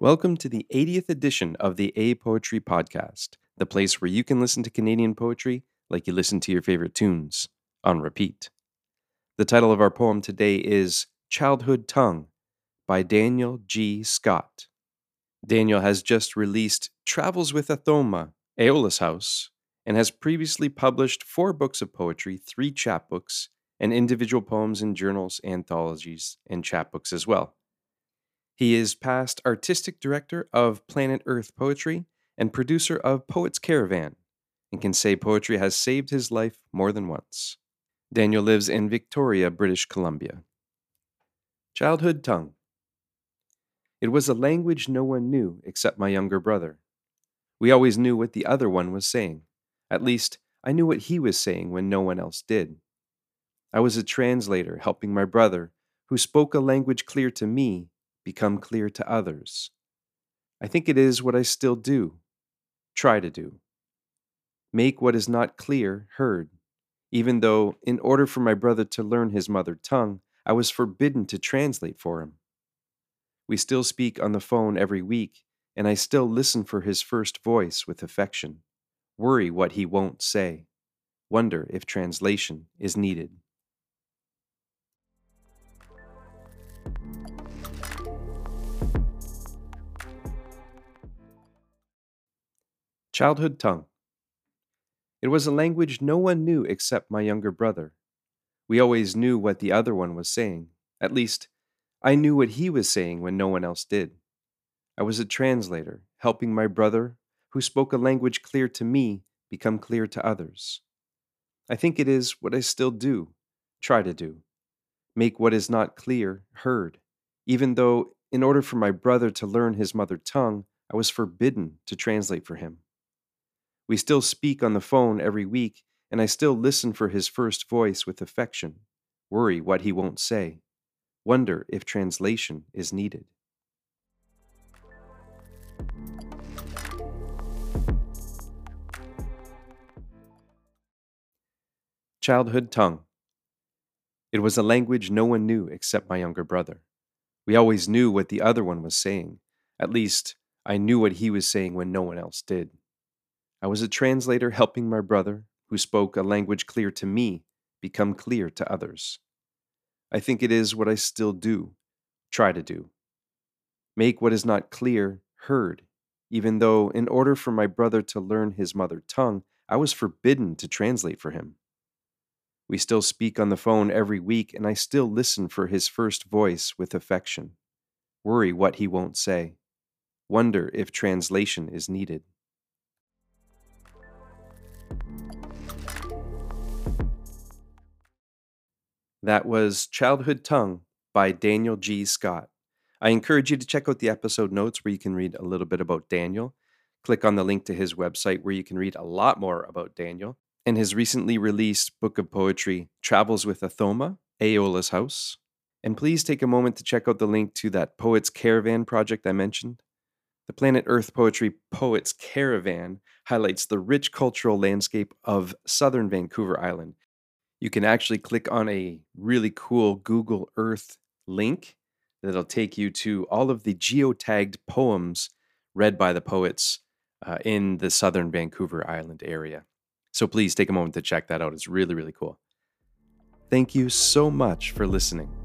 Welcome to the 80th edition of the A Poetry Podcast, the place where you can listen to Canadian poetry like you listen to your favorite tunes on repeat. The title of our poem today is Childhood Tongue by Daniel G. Scott. Daniel has just released Travels with Athoma, Aeolus House, and has previously published four books of poetry, three chapbooks, and individual poems in journals, anthologies, and chapbooks as well. He is past artistic director of Planet Earth Poetry and producer of Poets Caravan, and can say poetry has saved his life more than once. Daniel lives in Victoria, British Columbia. Childhood Tongue It was a language no one knew except my younger brother. We always knew what the other one was saying. At least, I knew what he was saying when no one else did. I was a translator helping my brother, who spoke a language clear to me become clear to others. I think it is what I still do, try to do. Make what is not clear heard, even though, in order for my brother to learn his mother tongue, I was forbidden to translate for him. We still speak on the phone every week, and I still listen for his first voice with affection, worry what he won't say, wonder if translation is needed. Childhood tongue. It was a language no one knew except my younger brother. We always knew what the other one was saying. At least, I knew what he was saying when no one else did. I was a translator, helping my brother, who spoke a language clear to me, become clear to others. I think it is what I still do, try to do. Make what is not clear heard, even though, in order for my brother to learn his mother tongue, I was forbidden to translate for him. We still speak on the phone every week, and I still listen for his first voice with affection, worry what he won't say, wonder if translation is needed. Childhood tongue. It was a language no one knew except my younger brother. We always knew what the other one was saying. At least, I knew what he was saying when no one else did. I was a translator helping my brother, who spoke a language clear to me, become clear to others. I think it is what I still do, try to do. Make what is not clear heard, even though, in order for my brother to learn his mother tongue, I was forbidden to translate for him. We still speak on the phone every week, and I still listen for his first voice with affection, worry what he won't say, wonder if translation is needed. That was Childhood Tongue by Daniel G. Scott. I encourage you to check out the episode notes where you can read a little bit about Daniel. Click on the link to his website where you can read a lot more about Daniel and his recently released book of poetry, Travels with Athoma, Aeolus House. And please take a moment to check out the link to that Poets Caravan project I mentioned. The Planet Earth Poetry Poets Caravan highlights the rich cultural landscape of southern Vancouver Island you can actually click on a really cool Google Earth link that'll take you to all of the geotagged poems read by the poets uh, in the southern Vancouver Island area. So please take a moment to check that out. It's really, really cool. Thank you so much for listening.